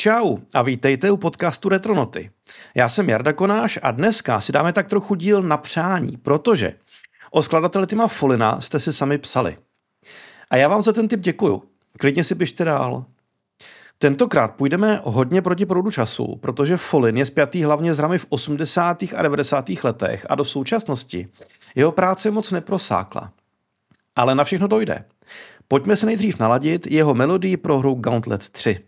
Čau a vítejte u podcastu Retronoty. Já jsem Jarda Konáš a dneska si dáme tak trochu díl na přání, protože o skladateli Tima Folina jste si sami psali. A já vám za ten tip děkuju. Klidně si pište dál. Tentokrát půjdeme hodně proti proudu času, protože Folin je spjatý hlavně s ramy v 80. a 90. letech a do současnosti jeho práce moc neprosákla. Ale na všechno to jde. Pojďme se nejdřív naladit jeho melodii pro hru Gauntlet 3.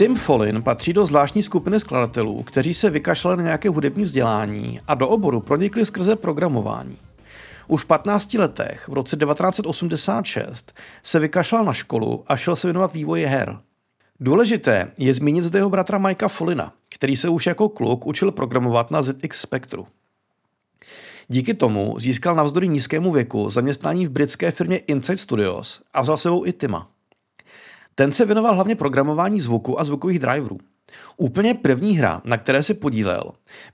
Tim Follin patří do zvláštní skupiny skladatelů, kteří se vykašlali na nějaké hudební vzdělání a do oboru pronikli skrze programování. Už v 15 letech, v roce 1986, se vykašlal na školu a šel se věnovat vývoji her. Důležité je zmínit zde jeho bratra Mikea Follina, který se už jako kluk učil programovat na ZX Spectru. Díky tomu získal navzdory nízkému věku zaměstnání v britské firmě Inside Studios a vzal sebou i Tima. Ten se věnoval hlavně programování zvuku a zvukových driverů. Úplně první hra, na které se podílel,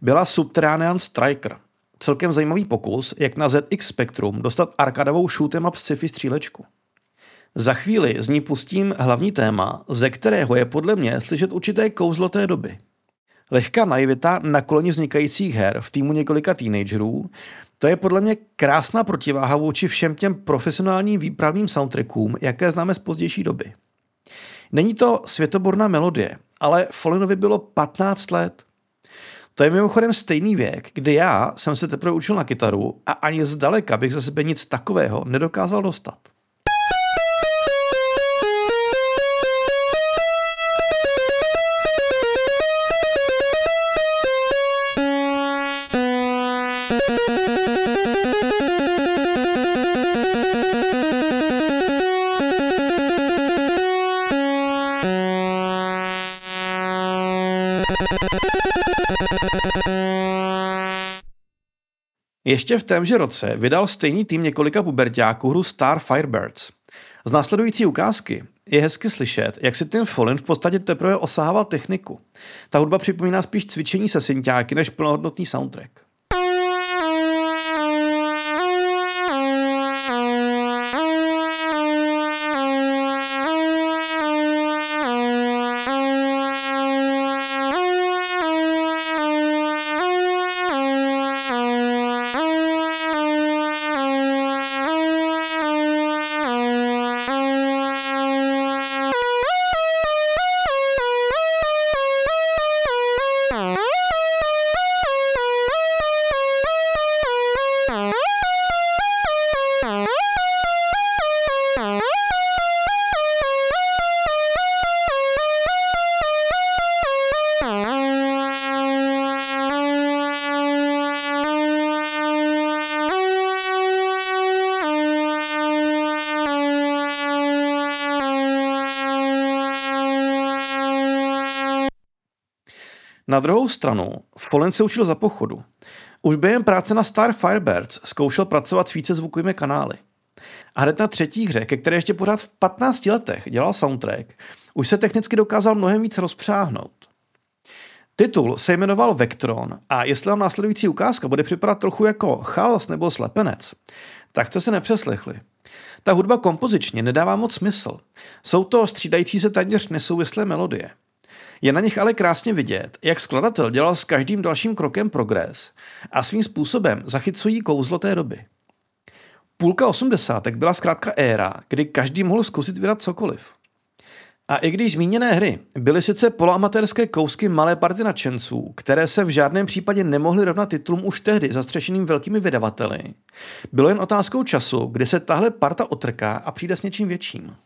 byla Subterranean Striker. Celkem zajímavý pokus, jak na ZX Spectrum dostat arkadovou shoot'em up sci-fi střílečku. Za chvíli z ní pustím hlavní téma, ze kterého je podle mě slyšet určité kouzlo té doby. Lehká naivita na koloni vznikajících her v týmu několika teenagerů, to je podle mě krásná protiváha vůči všem těm profesionálním výpravným soundtrackům, jaké známe z pozdější doby. Není to světoborná melodie, ale Follinovi bylo 15 let. To je mimochodem stejný věk, kdy já jsem se teprve učil na kytaru a ani zdaleka bych za sebe nic takového nedokázal dostat. Ještě v témže roce vydal stejný tým několika pubertáků hru Star Firebirds. Z následující ukázky je hezky slyšet, jak si Tim Follin v podstatě teprve osahával techniku. Ta hudba připomíná spíš cvičení se synťáky než plnohodnotný soundtrack. Na druhou stranu, Follen se učil za pochodu. Už během práce na Star Firebirds zkoušel pracovat s více zvukovými kanály. A hned na třetí hře, ke které ještě pořád v 15 letech dělal soundtrack, už se technicky dokázal mnohem víc rozpřáhnout. Titul se jmenoval Vectron a jestli vám následující ukázka bude připadat trochu jako chaos nebo slepenec, tak to se nepřeslechli. Ta hudba kompozičně nedává moc smysl. Jsou to střídající se téměř nesouvislé melodie. Je na nich ale krásně vidět, jak skladatel dělal s každým dalším krokem progres a svým způsobem zachycují kouzlo té doby. Půlka osmdesátek byla zkrátka éra, kdy každý mohl zkusit vydat cokoliv. A i když zmíněné hry byly sice poloamatérské kousky malé party nadšenců, které se v žádném případě nemohly rovnat titulům už tehdy zastřešeným velkými vydavateli, bylo jen otázkou času, kdy se tahle parta otrká a přijde s něčím větším.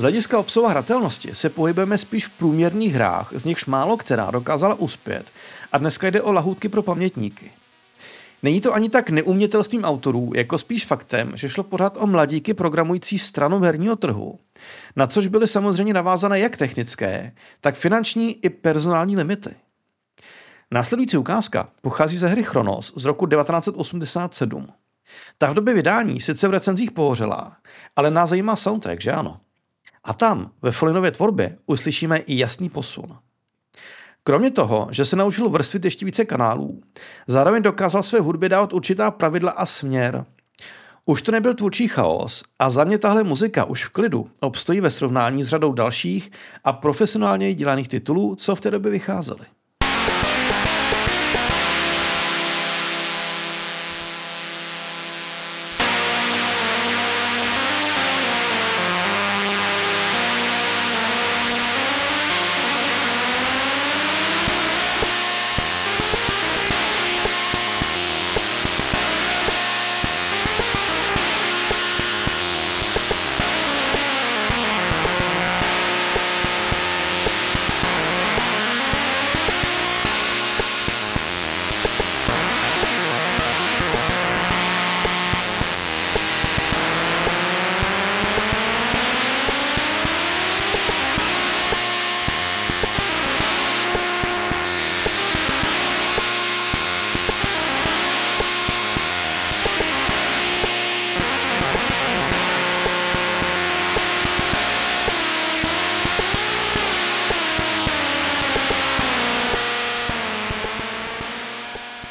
Z hlediska obsahu hratelnosti se pohybujeme spíš v průměrných hrách, z nichž málo která dokázala uspět a dneska jde o lahůdky pro pamětníky. Není to ani tak neumětelstvím autorů, jako spíš faktem, že šlo pořád o mladíky programující stranu herního trhu, na což byly samozřejmě navázané jak technické, tak finanční i personální limity. Následující ukázka pochází ze hry Chronos z roku 1987. Ta v době vydání sice v recenzích pohořela, ale nás zajímá soundtrack, že ano? A tam, ve Folinově tvorbě, uslyšíme i jasný posun. Kromě toho, že se naučil vrstvit ještě více kanálů, zároveň dokázal své hudbě dávat určitá pravidla a směr. Už to nebyl tvůrčí chaos a za mě tahle muzika už v klidu obstojí ve srovnání s řadou dalších a profesionálně dělaných titulů, co v té době vycházely.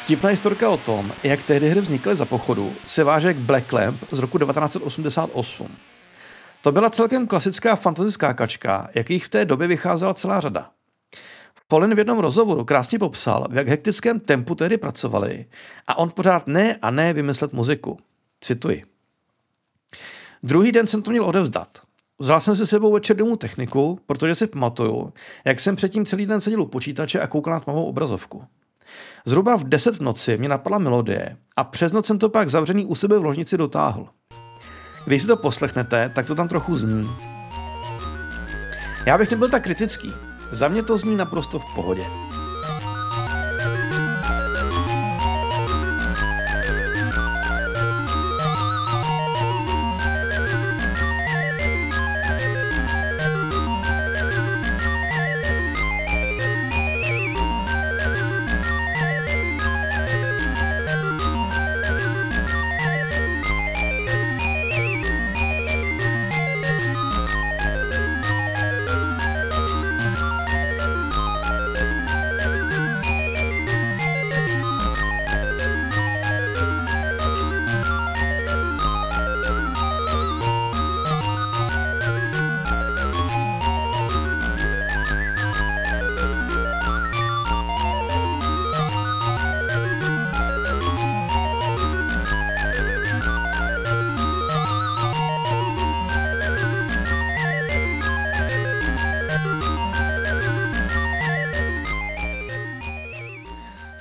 Vtipná historka o tom, jak tehdy hry vznikly za pochodu, se váže k Black Lamp z roku 1988. To byla celkem klasická fantasy skákačka, jakých v té době vycházela celá řada. Polin v jednom rozhovoru krásně popsal, v jak hektickém tempu tehdy pracovali a on pořád ne a ne vymyslet muziku. Cituji. Druhý den jsem to měl odevzdat. Vzal jsem si sebou večer domů techniku, protože si pamatuju, jak jsem předtím celý den seděl u počítače a koukal na tmavou obrazovku. Zhruba v 10 v noci mě napadla melodie a přes noc jsem to pak zavřený u sebe v ložnici dotáhl. Když si to poslechnete, tak to tam trochu zní. Já bych nebyl tak kritický. Za mě to zní naprosto v pohodě.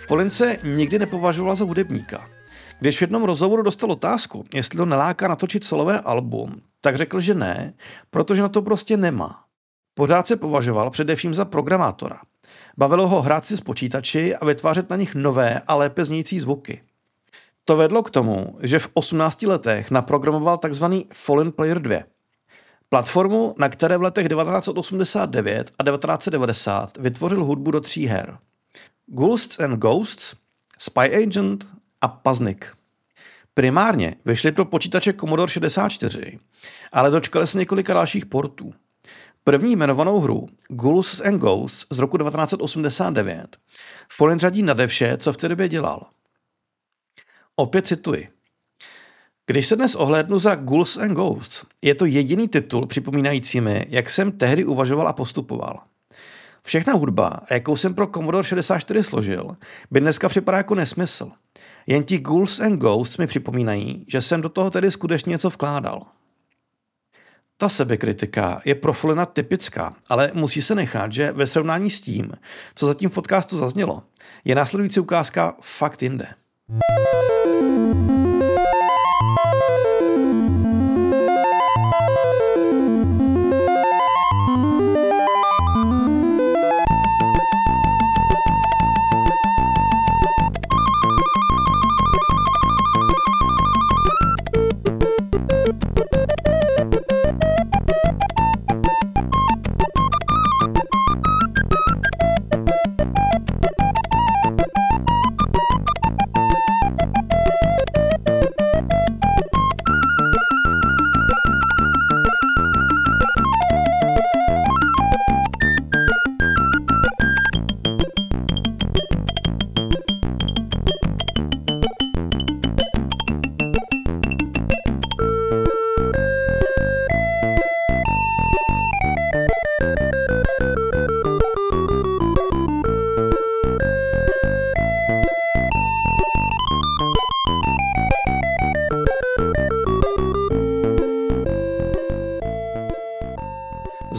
Folin se nikdy nepovažoval za hudebníka. Když v jednom rozhovoru dostal otázku, jestli to neláká natočit solové album, tak řekl, že ne, protože na to prostě nemá. Pořád se považoval především za programátora. Bavilo ho hrát si s počítači a vytvářet na nich nové a lépe znějící zvuky. To vedlo k tomu, že v 18 letech naprogramoval tzv. Fallen Player 2. Platformu, na které v letech 1989 a 1990 vytvořil hudbu do tří her. Ghosts and Ghosts, Spy Agent a Paznik. Primárně vyšly pro počítače Commodore 64, ale dočkali se několika dalších portů. První jmenovanou hru, Ghouls and Ghosts z roku 1989, Fallen řadí nade vše, co v té době dělal. Opět cituji. Když se dnes ohlédnu za Ghouls and Ghosts, je to jediný titul připomínající mi, jak jsem tehdy uvažoval a postupoval. Všechna hudba, jakou jsem pro Commodore 64 složil, by dneska připadá jako nesmysl. Jen ti Ghouls and Ghosts mi připomínají, že jsem do toho tedy skutečně něco vkládal. Ta sebekritika je pro Flina typická, ale musí se nechat, že ve srovnání s tím, co zatím v podcastu zaznělo, je následující ukázka fakt jinde.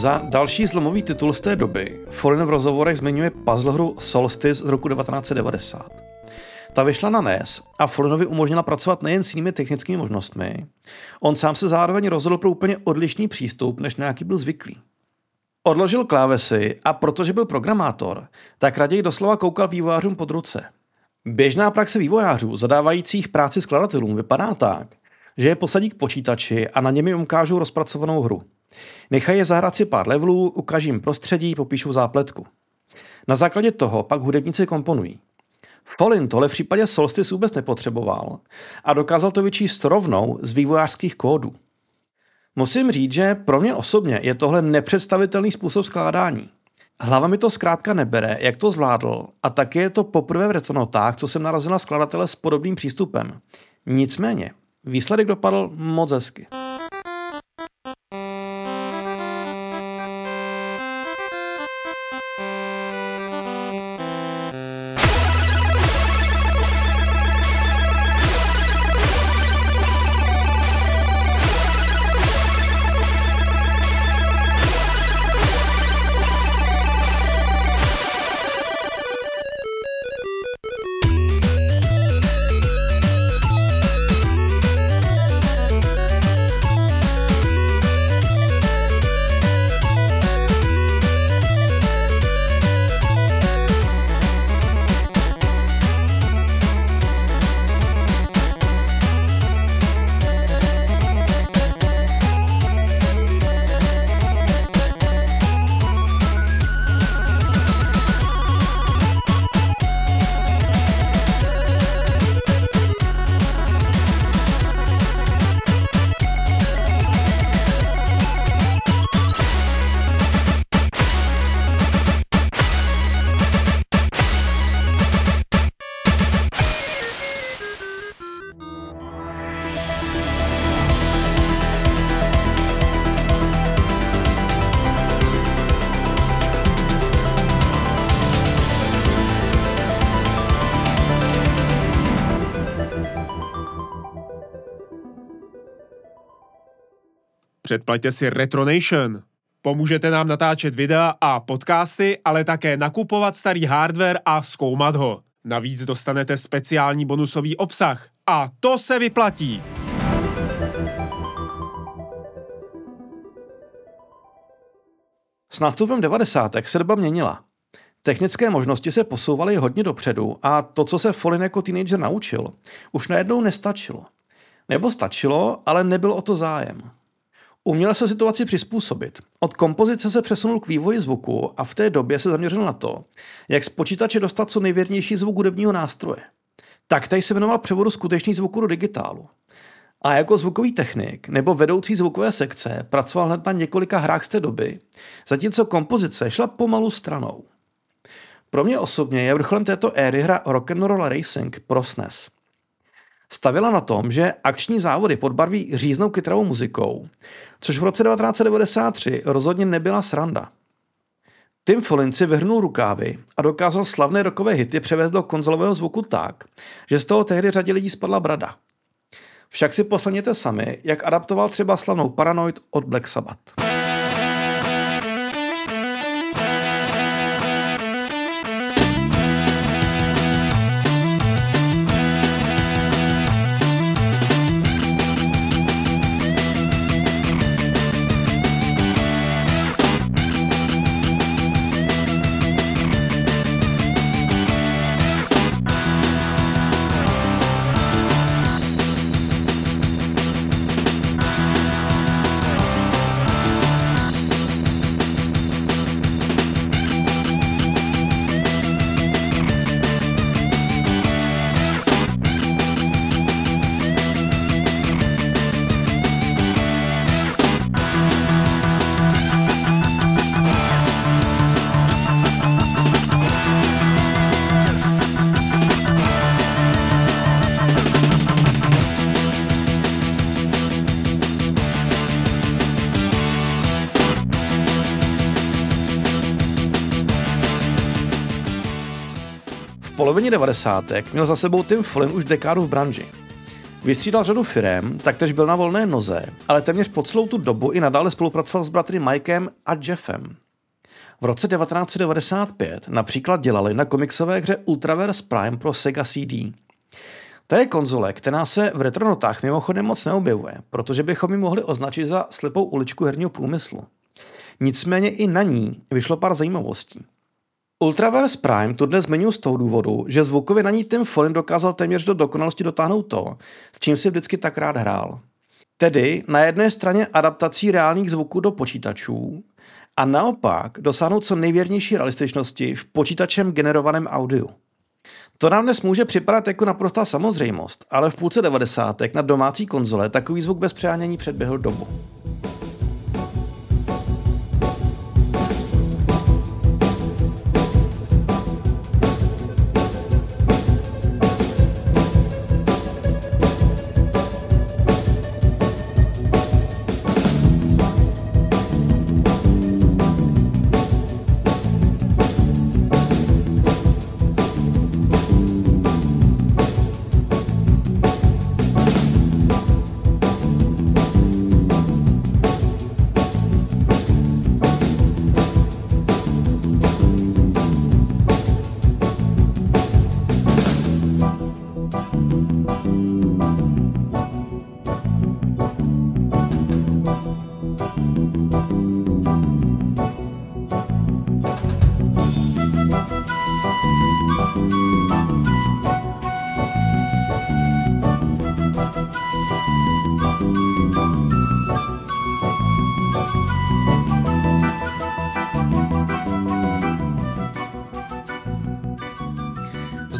Za další zlomový titul z té doby Foreign v rozhovorech zmiňuje puzzle hru Solstice z roku 1990. Ta vyšla na NES a Follinovi umožnila pracovat nejen s jinými technickými možnostmi, on sám se zároveň rozhodl pro úplně odlišný přístup, než na jaký byl zvyklý. Odložil klávesy a protože byl programátor, tak raději doslova koukal vývojářům pod ruce. Běžná praxe vývojářů zadávajících práci skladatelům vypadá tak, že je posadí k počítači a na něm jim ukážou rozpracovanou hru. Nechají je zahrát si pár levelů, ukážím prostředí, popíšu zápletku. Na základě toho pak hudebníci komponují. Fallin tohle v případě Solstice vůbec nepotřeboval a dokázal to vyčíst rovnou z vývojářských kódů. Musím říct, že pro mě osobně je tohle nepředstavitelný způsob skládání. Hlava mi to zkrátka nebere, jak to zvládl, a taky je to poprvé v retonotách, co jsem narazil na skladatele s podobným přístupem. Nicméně, výsledek dopadl moc hezky. Předplaťte si Retronation. Pomůžete nám natáčet videa a podcasty, ale také nakupovat starý hardware a zkoumat ho. Navíc dostanete speciální bonusový obsah a to se vyplatí. S nástupem 90. se doba měnila. Technické možnosti se posouvaly hodně dopředu a to, co se Folin jako teenager naučil, už najednou nestačilo. Nebo stačilo, ale nebyl o to zájem. Uměl se situaci přizpůsobit. Od kompozice se přesunul k vývoji zvuku a v té době se zaměřil na to, jak z počítače dostat co nejvěrnější zvuk hudebního nástroje. Tak tady se věnoval převodu skutečných zvuků do digitálu. A jako zvukový technik nebo vedoucí zvukové sekce pracoval hned na několika hrách z té doby, zatímco kompozice šla pomalu stranou. Pro mě osobně je vrcholem této éry hra Rock'n'Roll Racing pro SNES. Stavila na tom, že akční závody podbarví říznou kytarovou muzikou, což v roce 1993 rozhodně nebyla sranda. Tim Follin si vyhrnul rukávy a dokázal slavné rokové hity převést do konzolového zvuku tak, že z toho tehdy řadě lidí spadla brada. Však si poslechněte sami, jak adaptoval třeba slavnou Paranoid od Black Sabbath. Polovině 90. měl za sebou Tim Flynn už dekádu v branži. Vystřídal řadu firem, taktéž byl na volné noze, ale téměř po celou tu dobu i nadále spolupracoval s bratry Mikem a Jeffem. V roce 1995 například dělali na komiksové hře Ultraverse Prime pro Sega CD. To je konzole, která se v retronotách mimochodem moc neobjevuje, protože bychom ji mohli označit za slepou uličku herního průmyslu. Nicméně i na ní vyšlo pár zajímavostí. Ultraverse Prime tu dnes zmiňuji z toho důvodu, že zvukově na ní Tim Follin dokázal téměř do dokonalosti dotáhnout to, s čím si vždycky tak rád hrál. Tedy na jedné straně adaptací reálných zvuků do počítačů a naopak dosáhnout co nejvěrnější realističnosti v počítačem generovaném audiu. To nám dnes může připadat jako naprostá samozřejmost, ale v půlce 90. na domácí konzole takový zvuk bez přehánění předběhl dobu.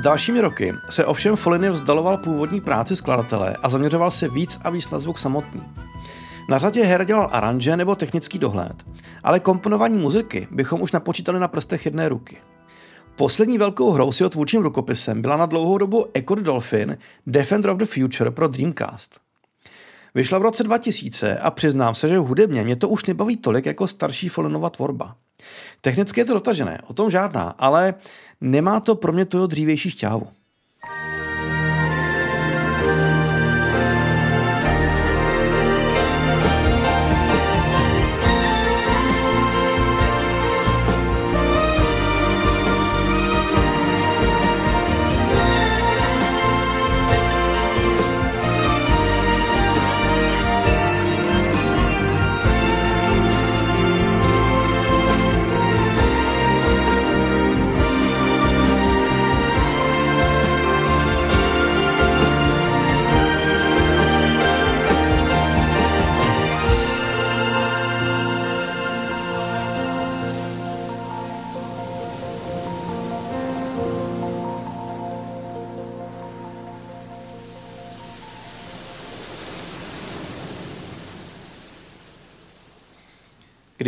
Dalšími roky se ovšem Foliny vzdaloval původní práci skladatele a zaměřoval se víc a víc na zvuk samotný. Na řadě her dělal aranže nebo technický dohled, ale komponování muziky bychom už napočítali na prstech jedné ruky. Poslední velkou hrou s jeho tvůrčím rukopisem byla na dlouhou dobu Echo Dolphin Defender of the Future pro Dreamcast. Vyšla v roce 2000 a přiznám se, že hudebně mě to už nebaví tolik jako starší Folinova tvorba. Technicky je to dotažené, o tom žádná, ale nemá to pro mě to dřívější šťávu.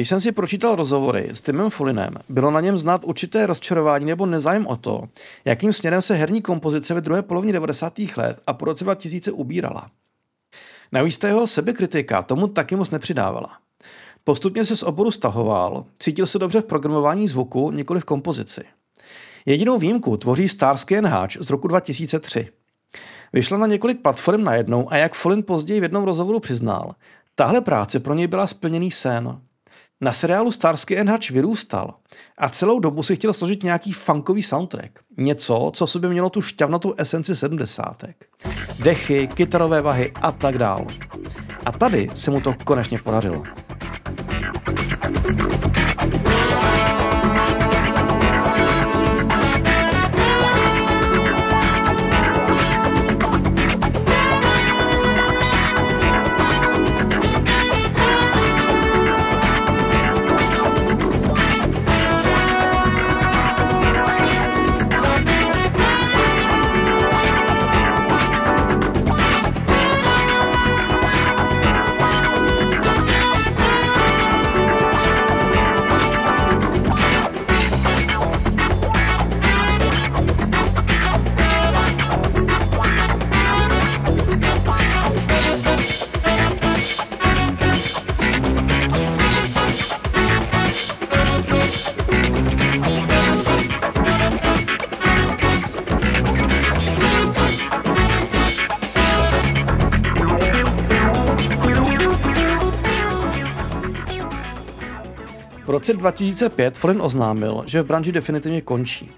Když jsem si pročítal rozhovory s Timem Fullinem, bylo na něm znát určité rozčarování nebo nezájem o to, jakým směrem se herní kompozice ve druhé polovině 90. let a po roce 2000 ubírala. Navíc ta jeho sebekritika tomu taky moc nepřidávala. Postupně se z oboru stahoval, cítil se dobře v programování zvuku, nikoli v kompozici. Jedinou výjimku tvoří Starsky and Hutch z roku 2003. Vyšla na několik platform najednou a jak Follin později v jednom rozhovoru přiznal, tahle práce pro něj byla splněný sen. Na seriálu Starsky and Hutch vyrůstal a celou dobu si chtěl složit nějaký funkový soundtrack. Něco, co sobě mělo tu šťavnatou esenci sedmdesátek. Dechy, kytarové vahy a tak dál. A tady se mu to konečně podařilo. Roce 2005 Flynn oznámil, že v branži definitivně končí.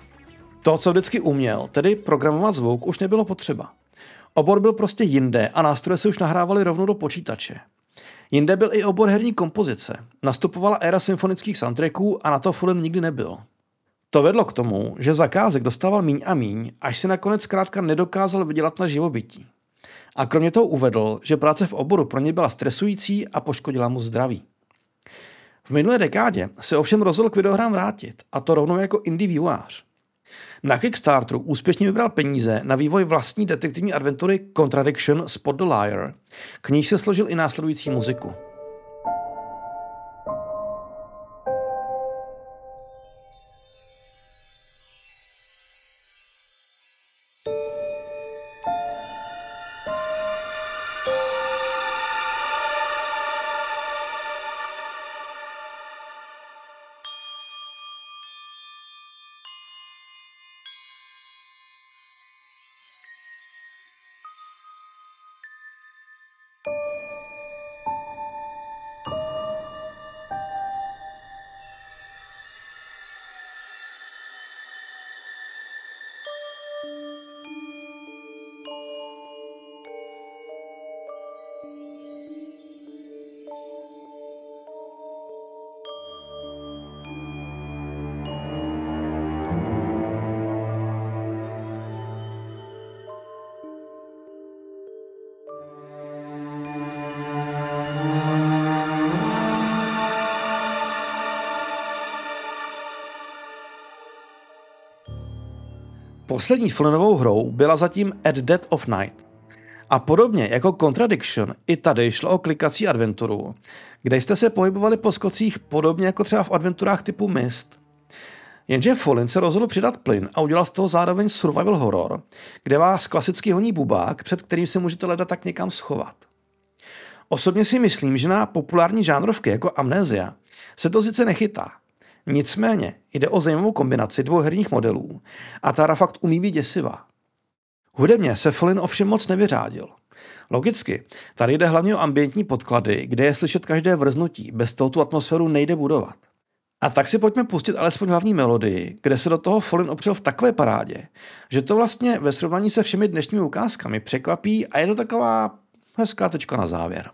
To, co vždycky uměl, tedy programovat zvuk, už nebylo potřeba. Obor byl prostě jinde a nástroje se už nahrávaly rovnou do počítače. Jinde byl i obor herní kompozice. Nastupovala éra symfonických soundtracků a na to Flynn nikdy nebyl. To vedlo k tomu, že zakázek dostával míň a míň, až si nakonec zkrátka nedokázal vydělat na živobytí. A kromě toho uvedl, že práce v oboru pro ně byla stresující a poškodila mu zdraví. V minulé dekádě se ovšem rozhodl k videohrám vrátit, a to rovnou jako indie vývojář. Na Kickstarteru úspěšně vybral peníze na vývoj vlastní detektivní adventury Contradiction Spot the Liar, k níž se složil i následující muziku. Poslední Flynnovou hrou byla zatím At Dead of Night. A podobně jako Contradiction, i tady šlo o klikací adventuru, kde jste se pohybovali po skocích podobně jako třeba v adventurách typu Myst. Jenže Follin se rozhodl přidat plyn a udělal z toho zároveň survival horror, kde vás klasicky honí bubák, před kterým se můžete leda tak někam schovat. Osobně si myslím, že na populární žánrovky jako Amnesia se to sice nechytá, Nicméně jde o zajímavou kombinaci dvou herních modelů a ta hra fakt umí být děsivá. Hudebně se Flynn ovšem moc nevyřádil. Logicky, tady jde hlavně o ambientní podklady, kde je slyšet každé vrznutí, bez toho tu atmosféru nejde budovat. A tak si pojďme pustit alespoň hlavní melodii, kde se do toho Flynn opřel v takové parádě, že to vlastně ve srovnání se všemi dnešními ukázkami překvapí a je to taková hezká tečka na závěr.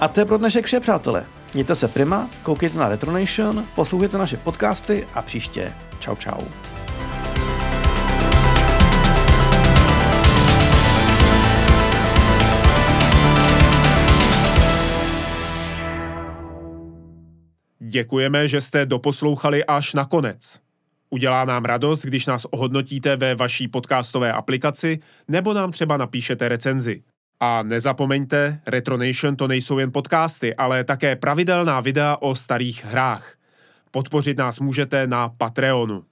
A to je pro dnešek vše, přátelé. Mějte se prima, koukejte na Retronation, poslouchejte naše podcasty a příště. Čau, čau. Děkujeme, že jste doposlouchali až na konec. Udělá nám radost, když nás ohodnotíte ve vaší podcastové aplikaci nebo nám třeba napíšete recenzi. A nezapomeňte, Retronation to nejsou jen podcasty, ale také pravidelná videa o starých hrách. Podpořit nás můžete na Patreonu.